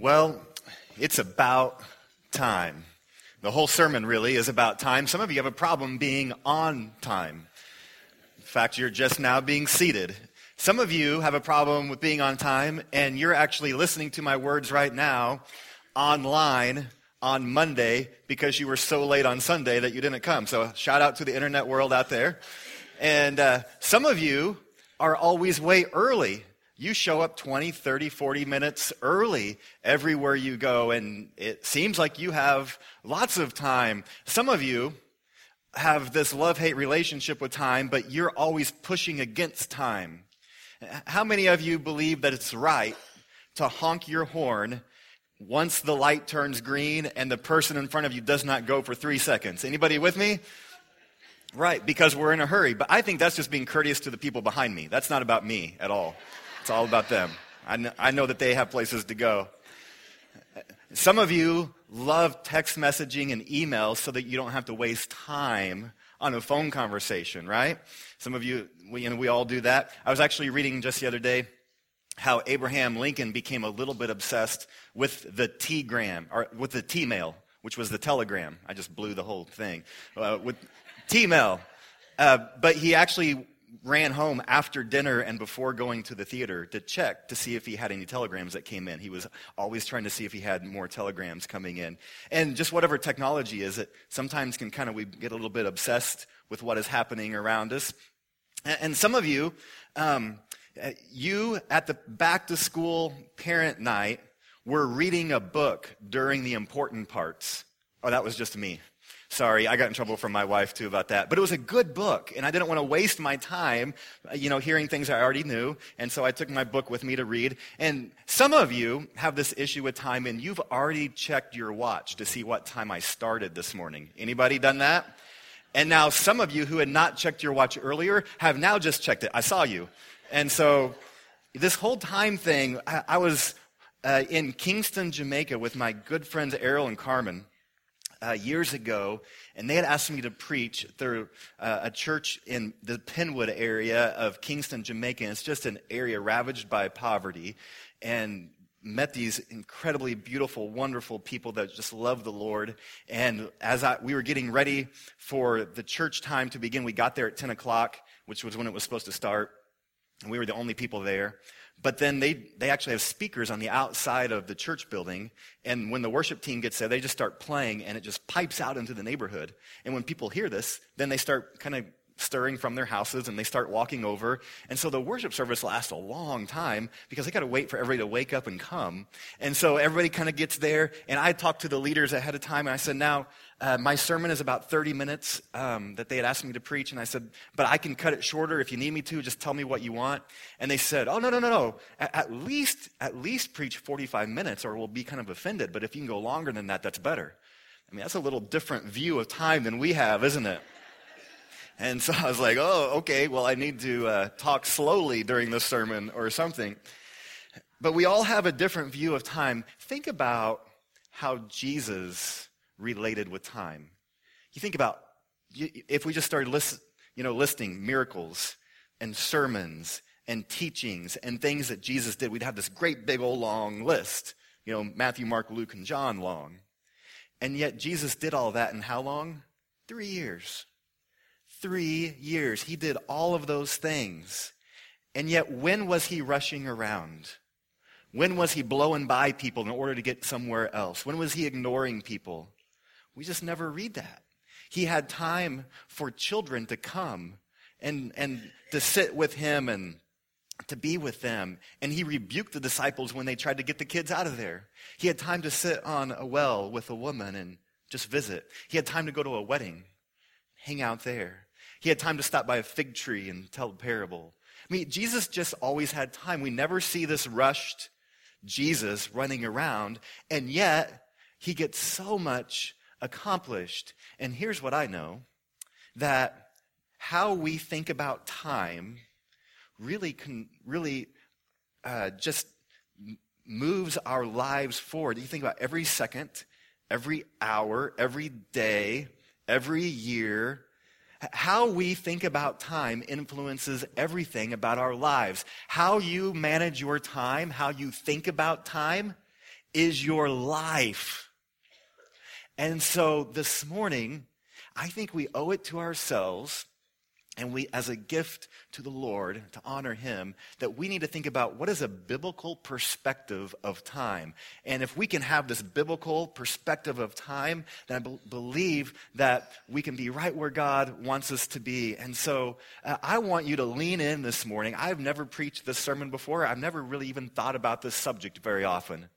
Well, it's about time. The whole sermon really is about time. Some of you have a problem being on time. In fact, you're just now being seated. Some of you have a problem with being on time, and you're actually listening to my words right now online on Monday because you were so late on Sunday that you didn't come. So, shout out to the internet world out there. And uh, some of you are always way early you show up 20, 30, 40 minutes early everywhere you go, and it seems like you have lots of time. Some of you have this love hate relationship with time, but you're always pushing against time. How many of you believe that it's right to honk your horn once the light turns green and the person in front of you does not go for three seconds? Anybody with me? Right, because we're in a hurry. But I think that's just being courteous to the people behind me. That's not about me at all. It's all about them. I know, I know that they have places to go. Some of you love text messaging and emails so that you don't have to waste time on a phone conversation, right? Some of you, we, know, we all do that. I was actually reading just the other day how Abraham Lincoln became a little bit obsessed with the T-gram, or with the T-mail, which was the telegram. I just blew the whole thing. Uh, with T-mail. Uh, but he actually ran home after dinner and before going to the theater to check to see if he had any telegrams that came in. He was always trying to see if he had more telegrams coming in. And just whatever technology is, it sometimes can kind of, we get a little bit obsessed with what is happening around us. And some of you, um, you at the back to school parent night were reading a book during the important parts. Oh, that was just me. Sorry, I got in trouble from my wife too about that. But it was a good book, and I didn't want to waste my time, you know, hearing things I already knew. And so I took my book with me to read. And some of you have this issue with time, and you've already checked your watch to see what time I started this morning. Anybody done that? And now some of you who had not checked your watch earlier have now just checked it. I saw you. And so this whole time thing, I, I was uh, in Kingston, Jamaica with my good friends Errol and Carmen uh, years ago, and they had asked me to preach through uh, a church in the Penwood area of Kingston, Jamaica. And it's just an area ravaged by poverty, and met these incredibly beautiful, wonderful people that just love the Lord. And as I, we were getting ready for the church time to begin, we got there at 10 o'clock, which was when it was supposed to start. And we were the only people there. But then they, they actually have speakers on the outside of the church building. And when the worship team gets there, they just start playing and it just pipes out into the neighborhood. And when people hear this, then they start kind of stirring from their houses and they start walking over. And so the worship service lasts a long time because they got to wait for everybody to wake up and come. And so everybody kind of gets there. And I talked to the leaders ahead of time and I said, now, uh, my sermon is about 30 minutes um, that they had asked me to preach, and I said, but I can cut it shorter if you need me to. Just tell me what you want. And they said, oh no no no no, at, at least at least preach 45 minutes, or we'll be kind of offended. But if you can go longer than that, that's better. I mean, that's a little different view of time than we have, isn't it? And so I was like, oh, okay, well, I need to uh, talk slowly during the sermon or something. But we all have a different view of time. Think about how Jesus related with time. You think about if we just started list, you know, listing miracles and sermons and teachings and things that Jesus did, we'd have this great big old long list. You know, Matthew, Mark, Luke, and John long. And yet Jesus did all that in how long? Three years. Three years. He did all of those things. And yet, when was he rushing around? When was he blowing by people in order to get somewhere else? When was he ignoring people? We just never read that. He had time for children to come and, and to sit with him and to be with them. And he rebuked the disciples when they tried to get the kids out of there. He had time to sit on a well with a woman and just visit. He had time to go to a wedding, hang out there. He had time to stop by a fig tree and tell a parable. I mean, Jesus just always had time. We never see this rushed Jesus running around, and yet he gets so much accomplished. And here's what I know that how we think about time really can really uh, just moves our lives forward. You think about every second, every hour, every day, every year. How we think about time influences everything about our lives. How you manage your time, how you think about time, is your life. And so this morning, I think we owe it to ourselves and we, as a gift to the Lord, to honor Him, that we need to think about what is a biblical perspective of time. And if we can have this biblical perspective of time, then I be- believe that we can be right where God wants us to be. And so uh, I want you to lean in this morning. I've never preached this sermon before. I've never really even thought about this subject very often.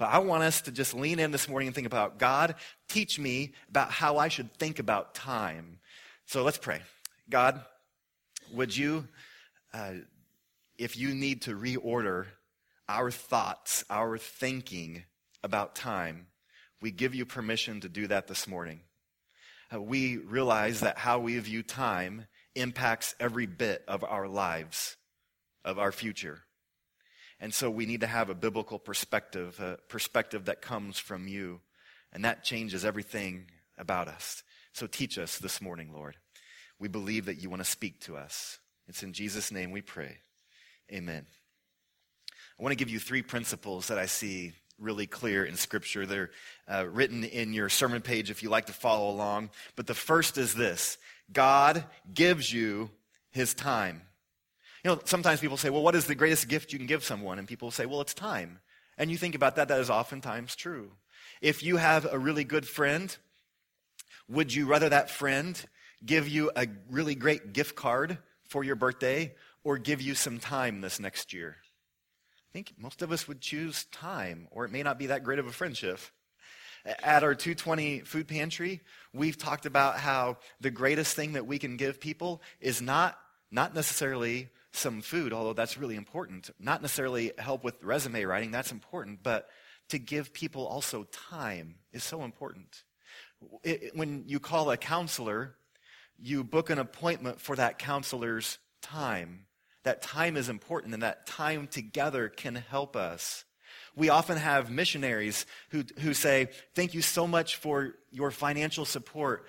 But I want us to just lean in this morning and think about God, teach me about how I should think about time. So let's pray. God, would you, uh, if you need to reorder our thoughts, our thinking about time, we give you permission to do that this morning. Uh, we realize that how we view time impacts every bit of our lives, of our future. And so we need to have a biblical perspective, a perspective that comes from you. And that changes everything about us. So teach us this morning, Lord. We believe that you want to speak to us. It's in Jesus' name we pray. Amen. I want to give you three principles that I see really clear in Scripture. They're uh, written in your sermon page if you like to follow along. But the first is this God gives you his time. You know, sometimes people say, well, what is the greatest gift you can give someone? And people say, well, it's time. And you think about that, that is oftentimes true. If you have a really good friend, would you rather that friend give you a really great gift card for your birthday or give you some time this next year? I think most of us would choose time, or it may not be that great of a friendship. At our 220 food pantry, we've talked about how the greatest thing that we can give people is not, not necessarily some food, although that's really important. Not necessarily help with resume writing, that's important, but to give people also time is so important. It, when you call a counselor, you book an appointment for that counselor's time. That time is important, and that time together can help us. We often have missionaries who, who say, Thank you so much for your financial support.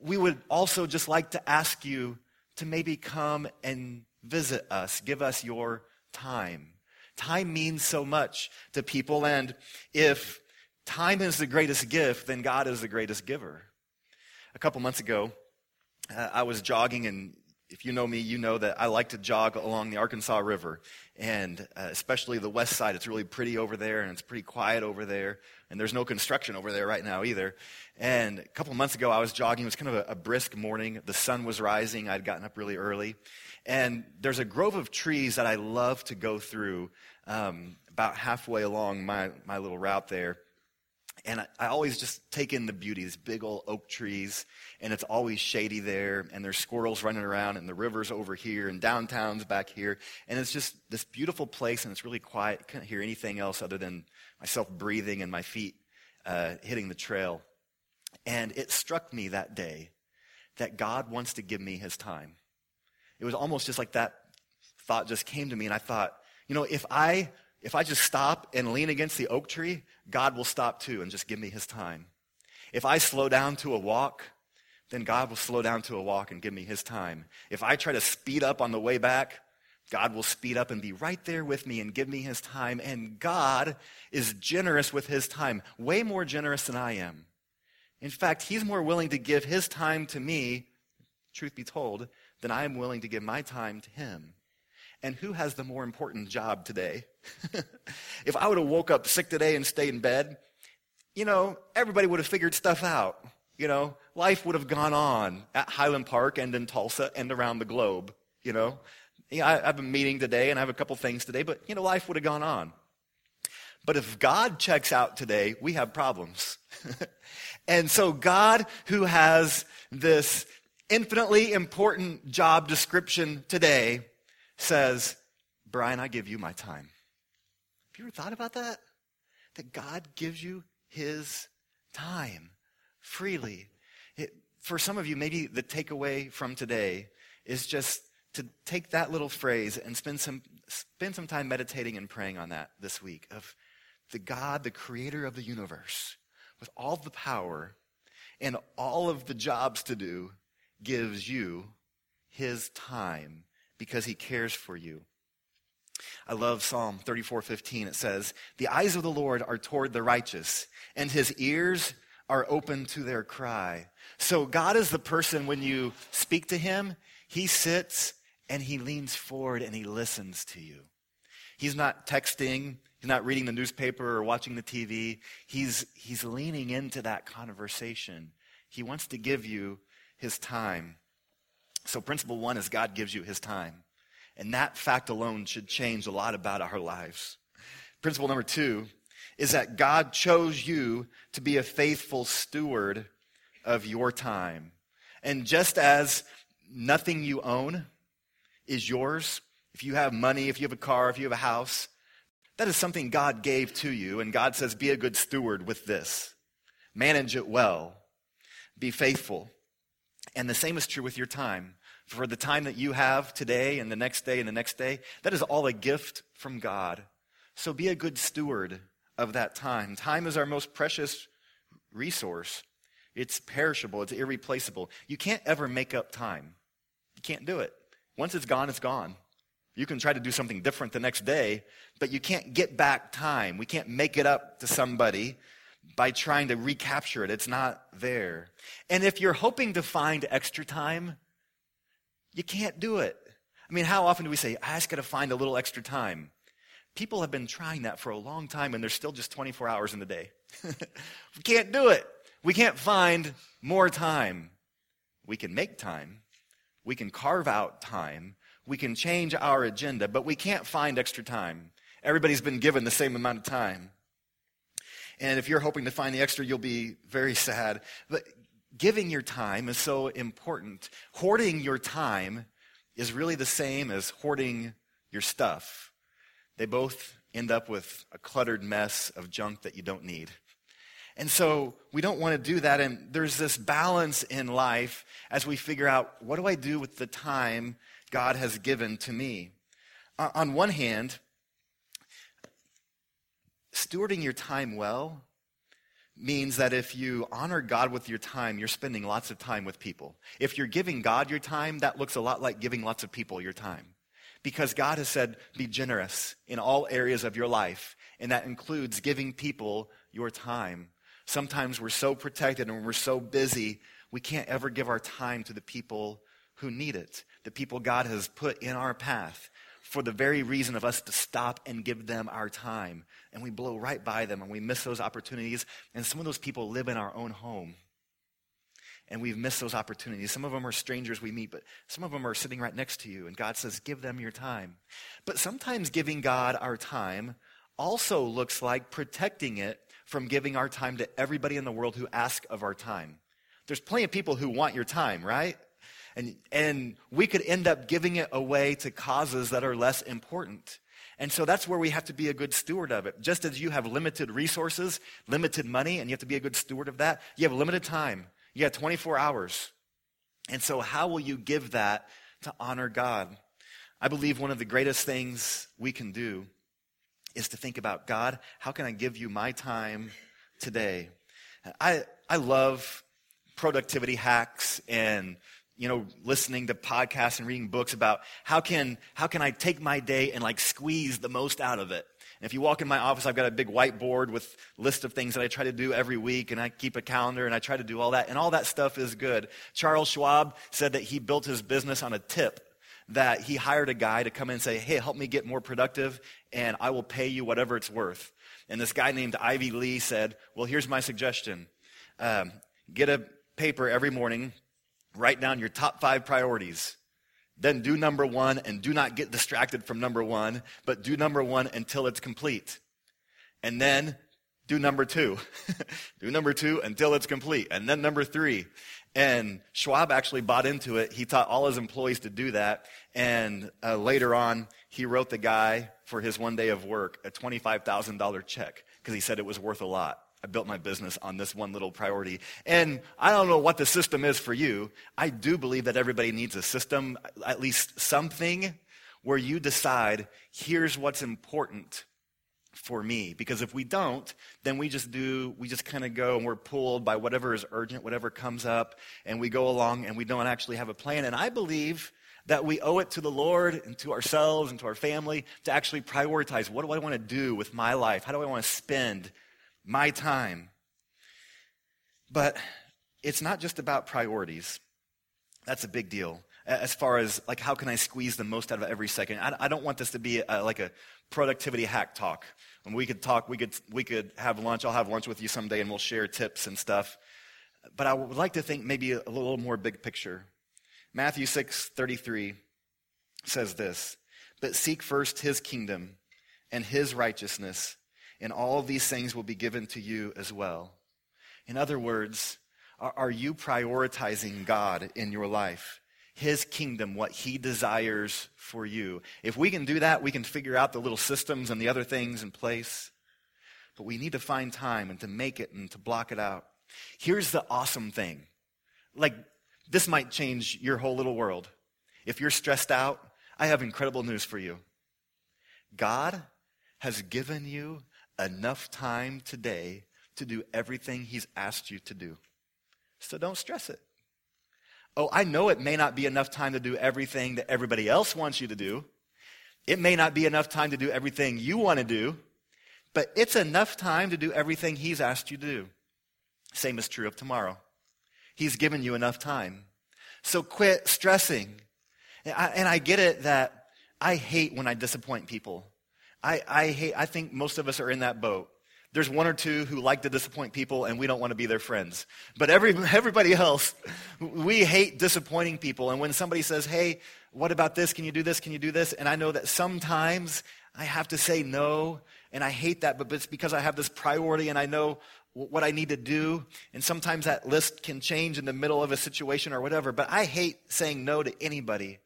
We would also just like to ask you to maybe come and visit us, give us your time. Time means so much to people, and if time is the greatest gift, then God is the greatest giver. A couple months ago, uh, I was jogging, and if you know me, you know that I like to jog along the Arkansas River, and uh, especially the west side. It's really pretty over there, and it's pretty quiet over there, and there's no construction over there right now either. And a couple months ago, I was jogging. It was kind of a, a brisk morning. The sun was rising. I'd gotten up really early, and there's a grove of trees that I love to go through um, about halfway along my, my little route there. And I, I, always just take in the beauty, these big old oak trees, and it's always shady there, and there's squirrels running around, and the river's over here, and downtown's back here. And it's just this beautiful place, and it's really quiet. Couldn't hear anything else other than myself breathing and my feet uh, hitting the trail. And it struck me that day that God wants to give me his time. It was almost just like that thought just came to me, and I thought, you know, if I if I just stop and lean against the oak tree, God will stop too and just give me his time. If I slow down to a walk, then God will slow down to a walk and give me his time. If I try to speed up on the way back, God will speed up and be right there with me and give me his time. And God is generous with his time, way more generous than I am. In fact, he's more willing to give his time to me, truth be told, than I am willing to give my time to him. And who has the more important job today? if I would have woke up sick today and stayed in bed, you know, everybody would have figured stuff out. You know, life would have gone on at Highland Park and in Tulsa and around the globe. You know, yeah, I have a meeting today and I have a couple things today, but, you know, life would have gone on. But if God checks out today, we have problems. and so God, who has this infinitely important job description today, says, Brian, I give you my time. Have you ever thought about that? That God gives you his time freely. It, for some of you, maybe the takeaway from today is just to take that little phrase and spend some, spend some time meditating and praying on that this week of the God, the creator of the universe, with all the power and all of the jobs to do, gives you his time because he cares for you. I love Psalm 34:15. It says, "The eyes of the Lord are toward the righteous, and his ears are open to their cry." So God is the person when you speak to him, he sits and he leans forward and he listens to you. He's not texting, he's not reading the newspaper or watching the TV. He's he's leaning into that conversation. He wants to give you his time. So principle 1 is God gives you his time. And that fact alone should change a lot about our lives. Principle number two is that God chose you to be a faithful steward of your time. And just as nothing you own is yours, if you have money, if you have a car, if you have a house, that is something God gave to you. And God says, be a good steward with this. Manage it well. Be faithful. And the same is true with your time for the time that you have today and the next day and the next day, that is all a gift from God. So be a good steward of that time. Time is our most precious resource. It's perishable, it's irreplaceable. You can't ever make up time. You can't do it. Once it's gone, it's gone. You can try to do something different the next day, but you can't get back time. We can't make it up to somebody by trying to recapture it. It's not there. And if you're hoping to find extra time, you can't do it. I mean, how often do we say, I just got to find a little extra time? People have been trying that for a long time, and there's still just 24 hours in the day. we can't do it. We can't find more time. We can make time. We can carve out time. We can change our agenda, but we can't find extra time. Everybody's been given the same amount of time. And if you're hoping to find the extra, you'll be very sad. But giving your time is so important. Hoarding your time is really the same as hoarding your stuff. They both end up with a cluttered mess of junk that you don't need. And so we don't want to do that. And there's this balance in life as we figure out what do I do with the time God has given to me? On one hand, stewarding your time well means that if you honor God with your time, you're spending lots of time with people. If you're giving God your time, that looks a lot like giving lots of people your time. Because God has said, be generous in all areas of your life, and that includes giving people your time. Sometimes we're so protected and we're so busy, we can't ever give our time to the people who need it, the people God has put in our path for the very reason of us to stop and give them our time. And we blow right by them and we miss those opportunities. And some of those people live in our own home. And we've missed those opportunities. Some of them are strangers we meet, but some of them are sitting right next to you. And God says, give them your time. But sometimes giving God our time also looks like protecting it from giving our time to everybody in the world who ask of our time. There's plenty of people who want your time, right? And, and we could end up giving it away to causes that are less important. And so that's where we have to be a good steward of it. Just as you have limited resources, limited money, and you have to be a good steward of that, you have limited time. You have 24 hours. And so, how will you give that to honor God? I believe one of the greatest things we can do is to think about God, how can I give you my time today? I, I love productivity hacks and you know, listening to podcasts and reading books about how can, how can I take my day and like squeeze the most out of it. And if you walk in my office, I've got a big whiteboard with list of things that I try to do every week, and I keep a calendar and I try to do all that, and all that stuff is good. Charles Schwab said that he built his business on a tip that he hired a guy to come in and say, Hey, help me get more productive, and I will pay you whatever it's worth. And this guy named Ivy Lee said, Well, here's my suggestion. Um, get a paper every morning, Write down your top five priorities. Then do number one and do not get distracted from number one, but do number one until it's complete. And then do number two. do number two until it's complete. And then number three. And Schwab actually bought into it. He taught all his employees to do that. And uh, later on, he wrote the guy for his one day of work a $25,000 check because he said it was worth a lot. I built my business on this one little priority. And I don't know what the system is for you. I do believe that everybody needs a system, at least something where you decide, here's what's important for me. Because if we don't, then we just do, we just kind of go and we're pulled by whatever is urgent, whatever comes up, and we go along and we don't actually have a plan. And I believe, that we owe it to the Lord and to ourselves and to our family to actually prioritize what do I want to do with my life? How do I want to spend my time? But it's not just about priorities. That's a big deal. As far as like how can I squeeze the most out of every second? I, I don't want this to be a, like a productivity hack talk. When we could talk, we could we could have lunch. I'll have lunch with you someday, and we'll share tips and stuff. But I would like to think maybe a little more big picture. Matthew 6 33 says this But seek first his kingdom and his righteousness, and all these things will be given to you as well. In other words, are, you prioritizing God in your life? His kingdom, what he desires for you. If we can do that, we can figure out the little systems and the other things in place. But we need to find time and to make it and to block it out. Here's the awesome thing. Like, this might change your whole little world. If you're stressed out, I have incredible news for you. God has given you enough time today to do everything He's asked you to do. So don't stress it. Oh, I know it may not be enough time to do everything that everybody else wants you to do. It may not be enough time to do everything you want to do, but it's enough time to do everything He's asked you to do. Same is true of tomorrow. He's given you enough time. So quit stressing. And I, and I get it that I hate when I disappoint people. I, I hate, I think most of us are in that boat. There's one or two who like to disappoint people and we don't want to be their friends. But every, everybody else, we hate disappointing people. And when somebody says, hey, what about this? Can you do this? Can you do this? And I know that sometimes I have to say no, and I hate that, but it's because I have this priority and I know what I need to do. And sometimes that list can change in the middle of a situation or whatever. But I hate saying no to anybody.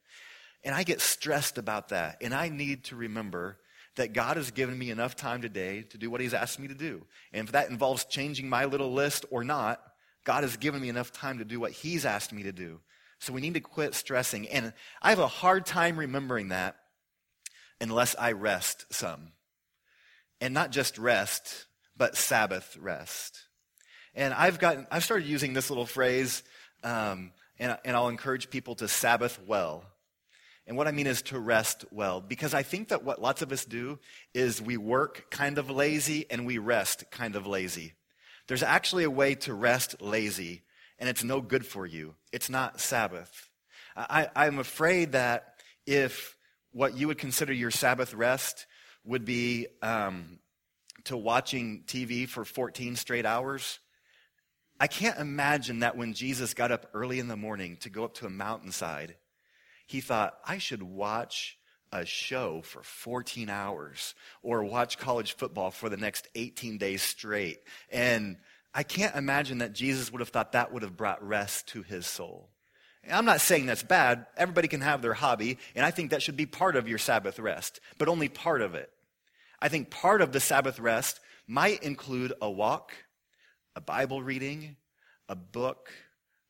And I get stressed about that. And I need to remember that God has given me enough time today to do what He's asked me to do. And if that involves changing my little list or not, God has given me enough time to do what He's asked me to do. So we need to quit stressing. And I have a hard time remembering that unless I rest some. And not just rest, but Sabbath rest. And I've gotten, I've started using this little phrase, um, and, and I'll encourage people to Sabbath well. And what I mean is to rest well. Because I think that what lots of us do is we work kind of lazy and we rest kind of lazy. There's actually a way to rest lazy, and it's no good for you. It's not Sabbath. I, I'm afraid that if what you would consider your Sabbath rest would be um, to watching TV for 14 straight hours, I can't imagine that when Jesus got up early in the morning to go up to a mountainside, he thought, I should watch a show for 14 hours or watch college football for the next 18 days straight. And I can't imagine that Jesus would have thought that would have brought rest to his soul. I'm not saying that's bad. Everybody can have their hobby, and I think that should be part of your Sabbath rest, but only part of it. I think part of the Sabbath rest might include a walk, a Bible reading, a book,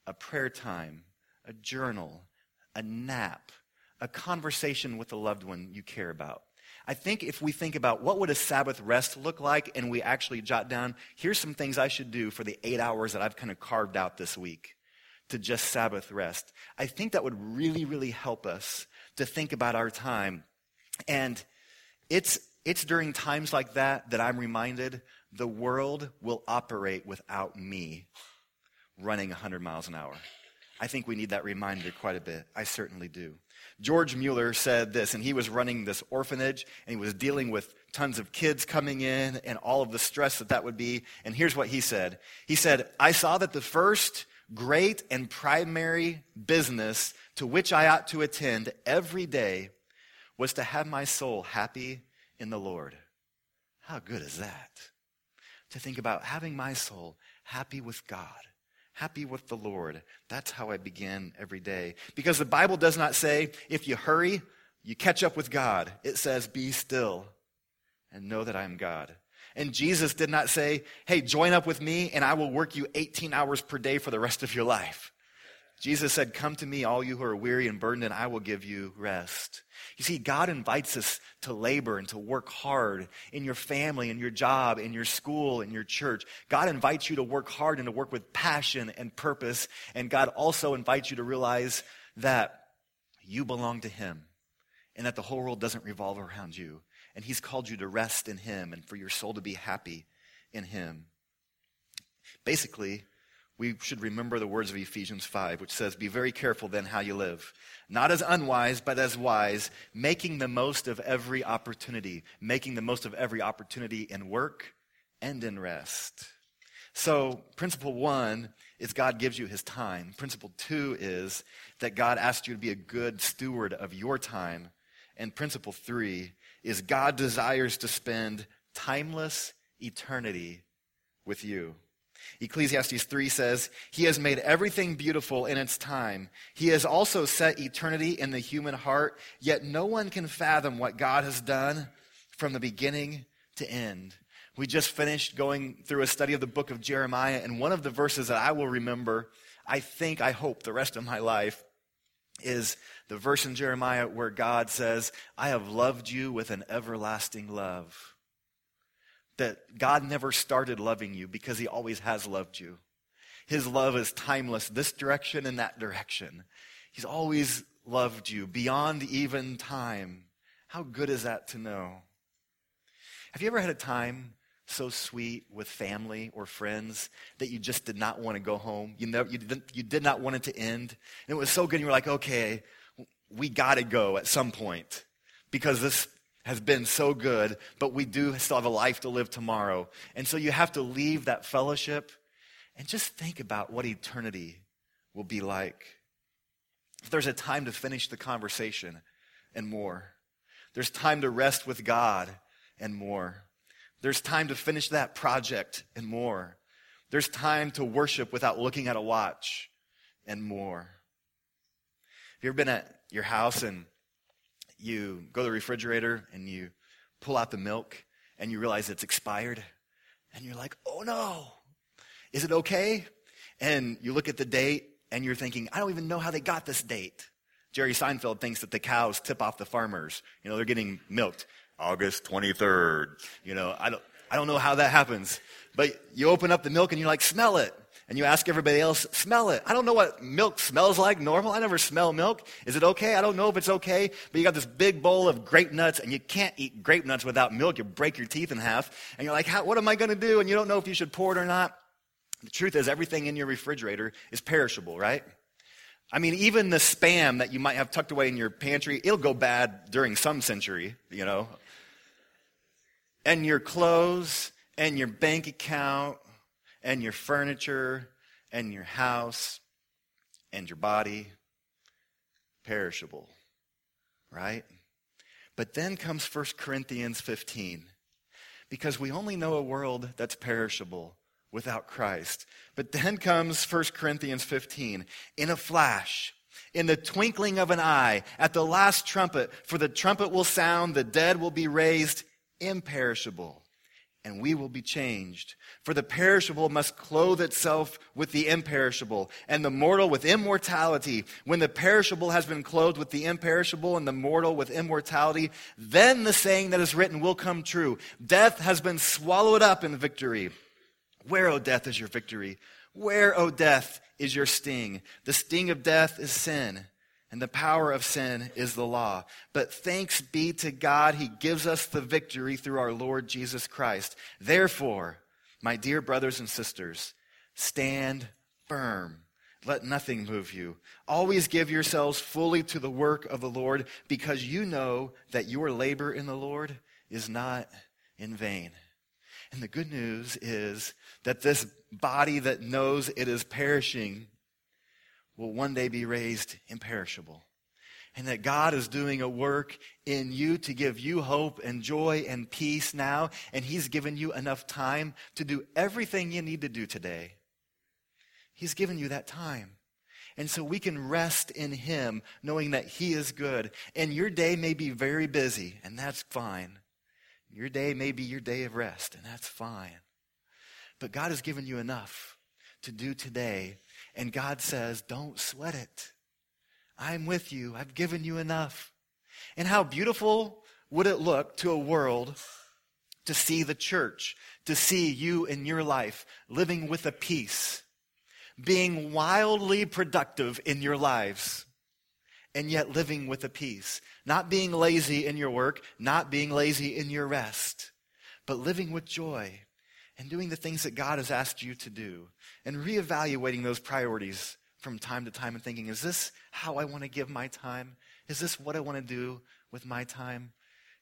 a prayer time, a journal, a nap, a conversation with a loved one you care about. I think if we think about what would a Sabbath rest look like and we actually jot down, here's some things I should do for the eight hours that I've kind of carved out this week to just Sabbath rest. I think that would really, really help us to think about our time. And it's it's during times like that that I'm reminded the world will operate without me running 100 miles an hour. I think we need that reminder quite a bit. I certainly do. George Mueller said this, and he was running this orphanage, and he was dealing with tons of kids coming in and all of the stress that that would be. And here's what he said He said, I saw that the first great and primary business to which I ought to attend every day was to have my soul happy in the Lord. How good is that? To think about having my soul happy with God, happy with the Lord. That's how I begin every day. Because the Bible does not say, if you hurry, you catch up with God. It says, be still and know that I am God. And Jesus did not say, hey, join up with me and I will work you 18 hours per day for the rest of your life. Jesus said, Come to me, all you who are weary and burdened, and I will give you rest. You see, God invites us to labor and to work hard in your family, in your job, in your school, in your church. God invites you to work hard and to work with passion and purpose. And God also invites you to realize that you belong to Him and that the whole world doesn't revolve around you. And He's called you to rest in Him and for your soul to be happy in Him. Basically, we should remember the words of Ephesians 5, which says, Be very careful then how you live, not as unwise, but as wise, making the most of every opportunity, making the most of every opportunity in work and in rest. So, principle one is God gives you his time. Principle two is that God asks you to be a good steward of your time. And principle three is God desires to spend timeless eternity with you. Ecclesiastes 3 says, He has made everything beautiful in its time. He has also set eternity in the human heart, yet no one can fathom what God has done from the beginning to end. We just finished going through a study of the book of Jeremiah, and one of the verses that I will remember, I think, I hope, the rest of my life, is the verse in Jeremiah where God says, I have loved you with an everlasting love that God never started loving you because he always has loved you. His love is timeless, this direction and that direction. He's always loved you beyond even time. How good is that to know? Have you ever had a time so sweet with family or friends that you just did not want to go home? You, never, you, didn't, you did not want it to end? And it was so good, and you were like, okay, we got to go at some point because this has been so good, but we do still have a life to live tomorrow. And so you have to leave that fellowship and just think about what eternity will be like. If there's a time to finish the conversation and more, there's time to rest with God and more. There's time to finish that project and more. There's time to worship without looking at a watch and more. Have you ever been at your house and you go to the refrigerator and you pull out the milk and you realize it's expired. And you're like, oh no, is it okay? And you look at the date and you're thinking, I don't even know how they got this date. Jerry Seinfeld thinks that the cows tip off the farmers. You know, they're getting milked August 23rd. You know, I don't, I don't know how that happens. But you open up the milk and you're like, smell it and you ask everybody else, smell it. I don't know what milk smells like normal. I never smell milk. Is it okay? I don't know if it's okay. But you got this big bowl of grape nuts and you can't eat grape nuts without milk. You break your teeth in half. And you're like, what am I going to do? And you don't know if you should pour it or not. The truth is, everything in your refrigerator is perishable, right? I mean, even the spam that you might have tucked away in your pantry, it'll go bad during some century, you know. And your clothes and your bank account and your furniture and your house and your body perishable, right? But then comes 1 Corinthians 15 because we only know a world that's perishable without Christ. But then comes 1 Corinthians 15 in a flash, in the twinkling of an eye, at the last trumpet, for the trumpet will sound, the dead will be raised imperishable and we will be changed. For the perishable must clothe itself with the imperishable, and the mortal with immortality. When the perishable has been clothed with the imperishable, and the mortal with immortality, then the saying that is written will come true Death has been swallowed up in victory. Where, O death, is your victory? Where, O death, is your sting? The sting of death is sin and the power of sin is the law. But thanks be to God, He gives us the victory through our Lord Jesus Christ. Therefore, my dear brothers and sisters, stand firm. Let nothing move you. Always give yourselves fully to the work of the Lord, because you know that your labor in the Lord is not in vain. And the good news is that this body that knows it is perishing will one day be raised imperishable. And that God is doing a work in you to give you hope and joy and peace now. And He's given you enough time to do everything you need to do today. He's given you that time. And so we can rest in Him knowing that He is good. And your day may be very busy, and that's fine. Your day may be your day of rest, and that's fine. But God has given you enough to do today and God says, Don't sweat it. I'm with you. I've given you enough. And how beautiful would it look to a world to see the church, to see you in your life living with a peace, being wildly productive in your lives, and yet living with a peace. Not being lazy in your work, not being lazy in your rest, but living with joy and doing the things that God has asked you to do and reevaluating those priorities from time to time and thinking, is this how I want to give my time? Is this what I want to do with my time?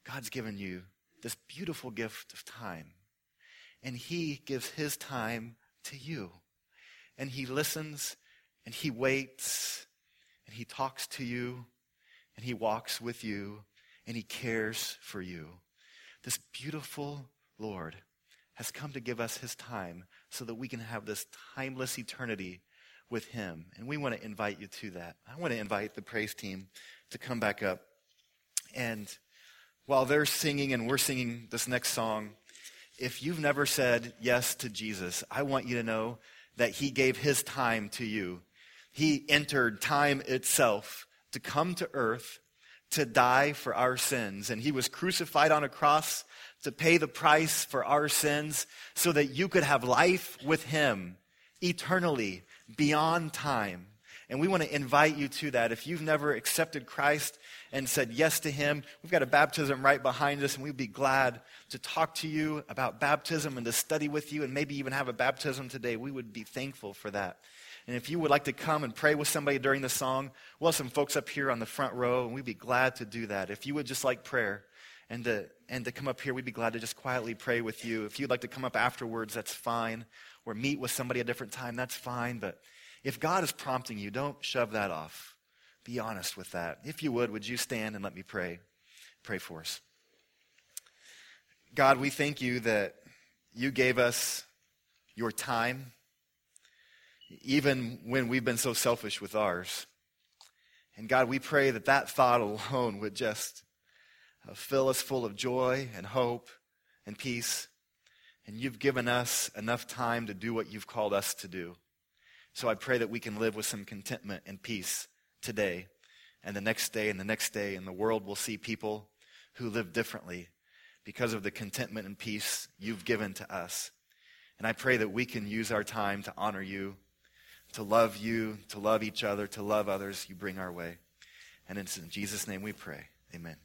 God's given you this beautiful gift of time. And He gives His time to you. And He listens and He waits and He talks to you and He walks with you and He cares for you. This beautiful Lord has come to give us His time so that we can have this timeless eternity with Him. And we want to invite you to that. I want to invite the praise team to come back up. And while they're singing and we're singing this next song, if you've never said yes to Jesus, I want you to know that He gave His time to you. He entered time itself to come to earth to die for our sins. And He was crucified on a cross to pay the price for our sins so that you could have life with Him eternally beyond time. And we want to invite you to that. If you've never accepted Christ and said yes to Him, we've got a baptism right behind us, and we'd be glad to talk to you about baptism and to study with you and maybe even have a baptism today. We would be thankful for that. And if you would like to come and pray with somebody during the song, we'll have some folks up here on the front row, and we'd be glad to do that. If you would just like prayer and to, and to come up here, we'd be glad to just quietly pray with you. If you'd like to come up afterwards, that's fine. Or meet with somebody a different time, that's fine. But if God is prompting you, don't shove that off. Be honest with that. If you would, would you stand and let me pray? Pray for us. God, we thank you that you gave us your time, even when we've been so selfish with ours. And God, we pray that that thought alone would just fill us full of joy and hope and peace. And you've given us enough time to do what you've called us to do. So I pray that we can live with some contentment and peace today and the next day and the next day, and the world will see people who live differently because of the contentment and peace you've given to us. And I pray that we can use our time to honor you, to love you, to love each other, to love others you bring our way. And it's in Jesus' name we pray. Amen.